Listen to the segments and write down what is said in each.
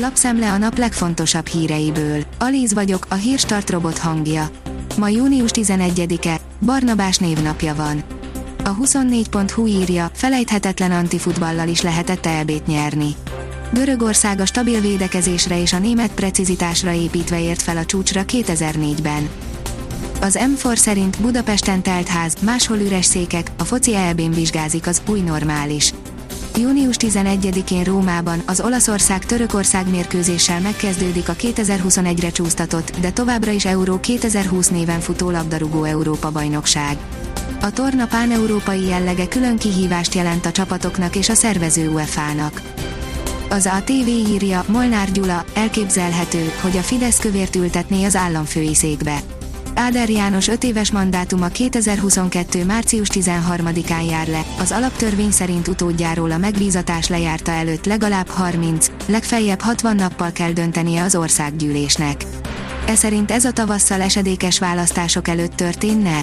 Lapszemle a nap legfontosabb híreiből. Alíz vagyok, a hírstart robot hangja. Ma június 11-e, Barnabás névnapja van. A 24.hu írja, felejthetetlen antifutballal is lehetett elbét nyerni. Görögország a stabil védekezésre és a német precizitásra építve ért fel a csúcsra 2004-ben. Az M4 szerint Budapesten telt ház, máshol üres székek, a foci elbén vizsgázik az új normális. Június 11-én Rómában az Olaszország-Törökország mérkőzéssel megkezdődik a 2021-re csúsztatott, de továbbra is Euró 2020 néven futó labdarúgó Európa-bajnokság. A torna pán-európai jellege külön kihívást jelent a csapatoknak és a szervező UEFA-nak. Az ATV írja, Molnár Gyula, elképzelhető, hogy a Fidesz kövért ültetné az államfői székbe. Áder János 5 éves mandátuma 2022. március 13-án jár le, az alaptörvény szerint utódjáról a megbízatás lejárta előtt legalább 30, legfeljebb 60 nappal kell döntenie az országgyűlésnek. E szerint ez a tavasszal esedékes választások előtt történne?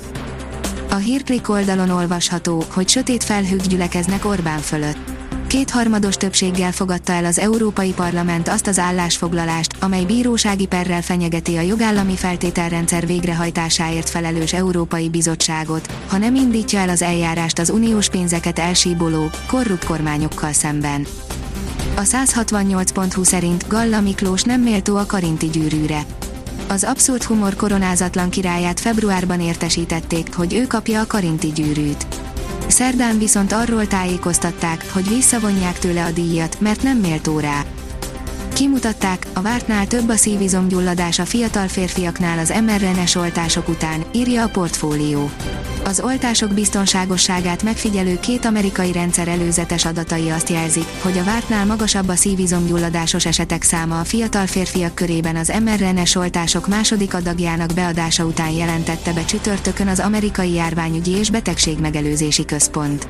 A hírklik oldalon olvasható, hogy sötét felhők gyülekeznek Orbán fölött kétharmados többséggel fogadta el az Európai Parlament azt az állásfoglalást, amely bírósági perrel fenyegeti a jogállami feltételrendszer végrehajtásáért felelős Európai Bizottságot, ha nem indítja el az eljárást az uniós pénzeket elsíboló, korrupt kormányokkal szemben. A 168.20 szerint Galla Miklós nem méltó a karinti gyűrűre. Az abszurd humor koronázatlan királyát februárban értesítették, hogy ő kapja a karinti gyűrűt. Szerdán viszont arról tájékoztatták, hogy visszavonják tőle a díjat, mert nem méltó rá. Kimutatták, a vártnál több a szívizomgyulladás a fiatal férfiaknál az mRNA-s oltások után, írja a portfólió. Az oltások biztonságosságát megfigyelő két amerikai rendszer előzetes adatai azt jelzik, hogy a vártnál magasabb a szívizomgyulladásos esetek száma a fiatal férfiak körében az mRNA-s oltások második adagjának beadása után jelentette be csütörtökön az amerikai járványügyi és betegségmegelőzési központ.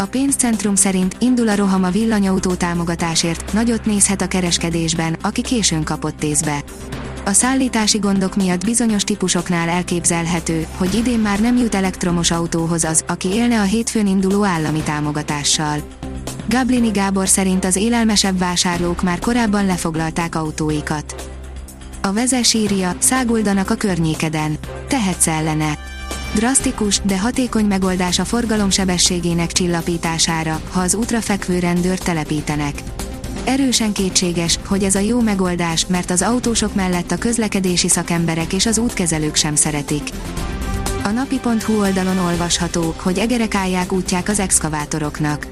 A pénzcentrum szerint indul a roham a villanyautó támogatásért, nagyot nézhet a kereskedésben, aki későn kapott észbe. A szállítási gondok miatt bizonyos típusoknál elképzelhető, hogy idén már nem jut elektromos autóhoz az, aki élne a hétfőn induló állami támogatással. Gablini Gábor szerint az élelmesebb vásárlók már korábban lefoglalták autóikat. A vezes írja, száguldanak a környékeden. Tehetsz ellene. Drasztikus, de hatékony megoldás a forgalom sebességének csillapítására, ha az útra fekvő rendőrt telepítenek. Erősen kétséges, hogy ez a jó megoldás, mert az autósok mellett a közlekedési szakemberek és az útkezelők sem szeretik. A napi.hu oldalon olvasható, hogy egerek állják útják az exkavátoroknak.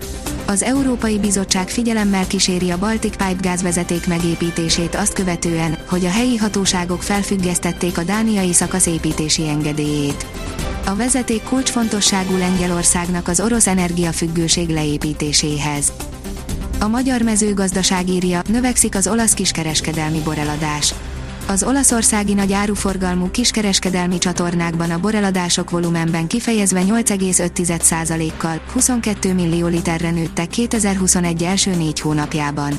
Az Európai Bizottság figyelemmel kíséri a Baltic Pipe gázvezeték megépítését azt követően, hogy a helyi hatóságok felfüggesztették a dániai szakasz építési engedélyét. A vezeték kulcsfontosságú Lengyelországnak az orosz energiafüggőség leépítéséhez. A magyar mezőgazdaság írja, növekszik az olasz kiskereskedelmi boreladás. Az olaszországi nagy áruforgalmú kiskereskedelmi csatornákban a boreladások volumenben kifejezve 8,5%-kal, 22 millió literre nőttek 2021 első négy hónapjában.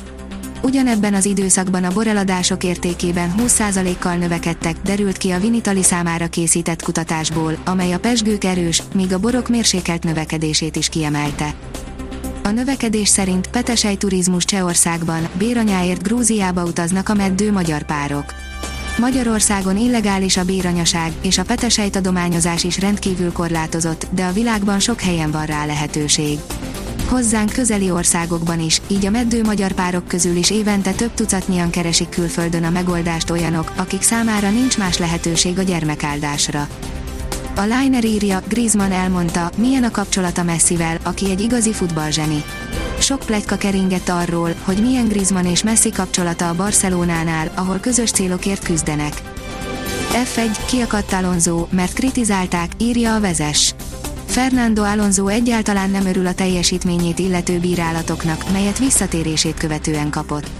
Ugyanebben az időszakban a boreladások értékében 20%-kal növekedtek, derült ki a Vinitali számára készített kutatásból, amely a pesgők erős, míg a borok mérsékelt növekedését is kiemelte. A növekedés szerint petesej turizmus Csehországban, béranyáért Grúziába utaznak a meddő magyar párok. Magyarországon illegális a béranyaság, és a petesejt adományozás is rendkívül korlátozott, de a világban sok helyen van rá lehetőség. Hozzánk közeli országokban is, így a meddő magyar párok közül is évente több tucatnyian keresik külföldön a megoldást olyanok, akik számára nincs más lehetőség a gyermekáldásra. A Liner írja, Griezmann elmondta, milyen a kapcsolata Messivel, aki egy igazi futballzseni. Sok pletyka keringett arról, hogy milyen Griezmann és Messi kapcsolata a Barcelonánál, ahol közös célokért küzdenek. F1, kiakadt Alonso, mert kritizálták, írja a vezes. Fernando Alonso egyáltalán nem örül a teljesítményét illető bírálatoknak, melyet visszatérését követően kapott.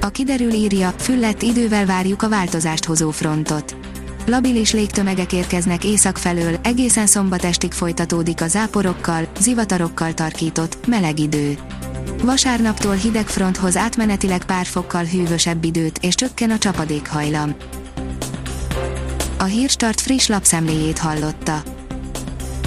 A kiderül írja, füllett idővel várjuk a változást hozó frontot. Labilis légtömegek érkeznek észak felől, egészen szombat estig folytatódik a záporokkal, zivatarokkal tarkított, meleg idő. Vasárnaptól hideg fronthoz átmenetileg pár fokkal hűvösebb időt és csökken a csapadékhajlam. A Hírstart friss lapszemléjét hallotta.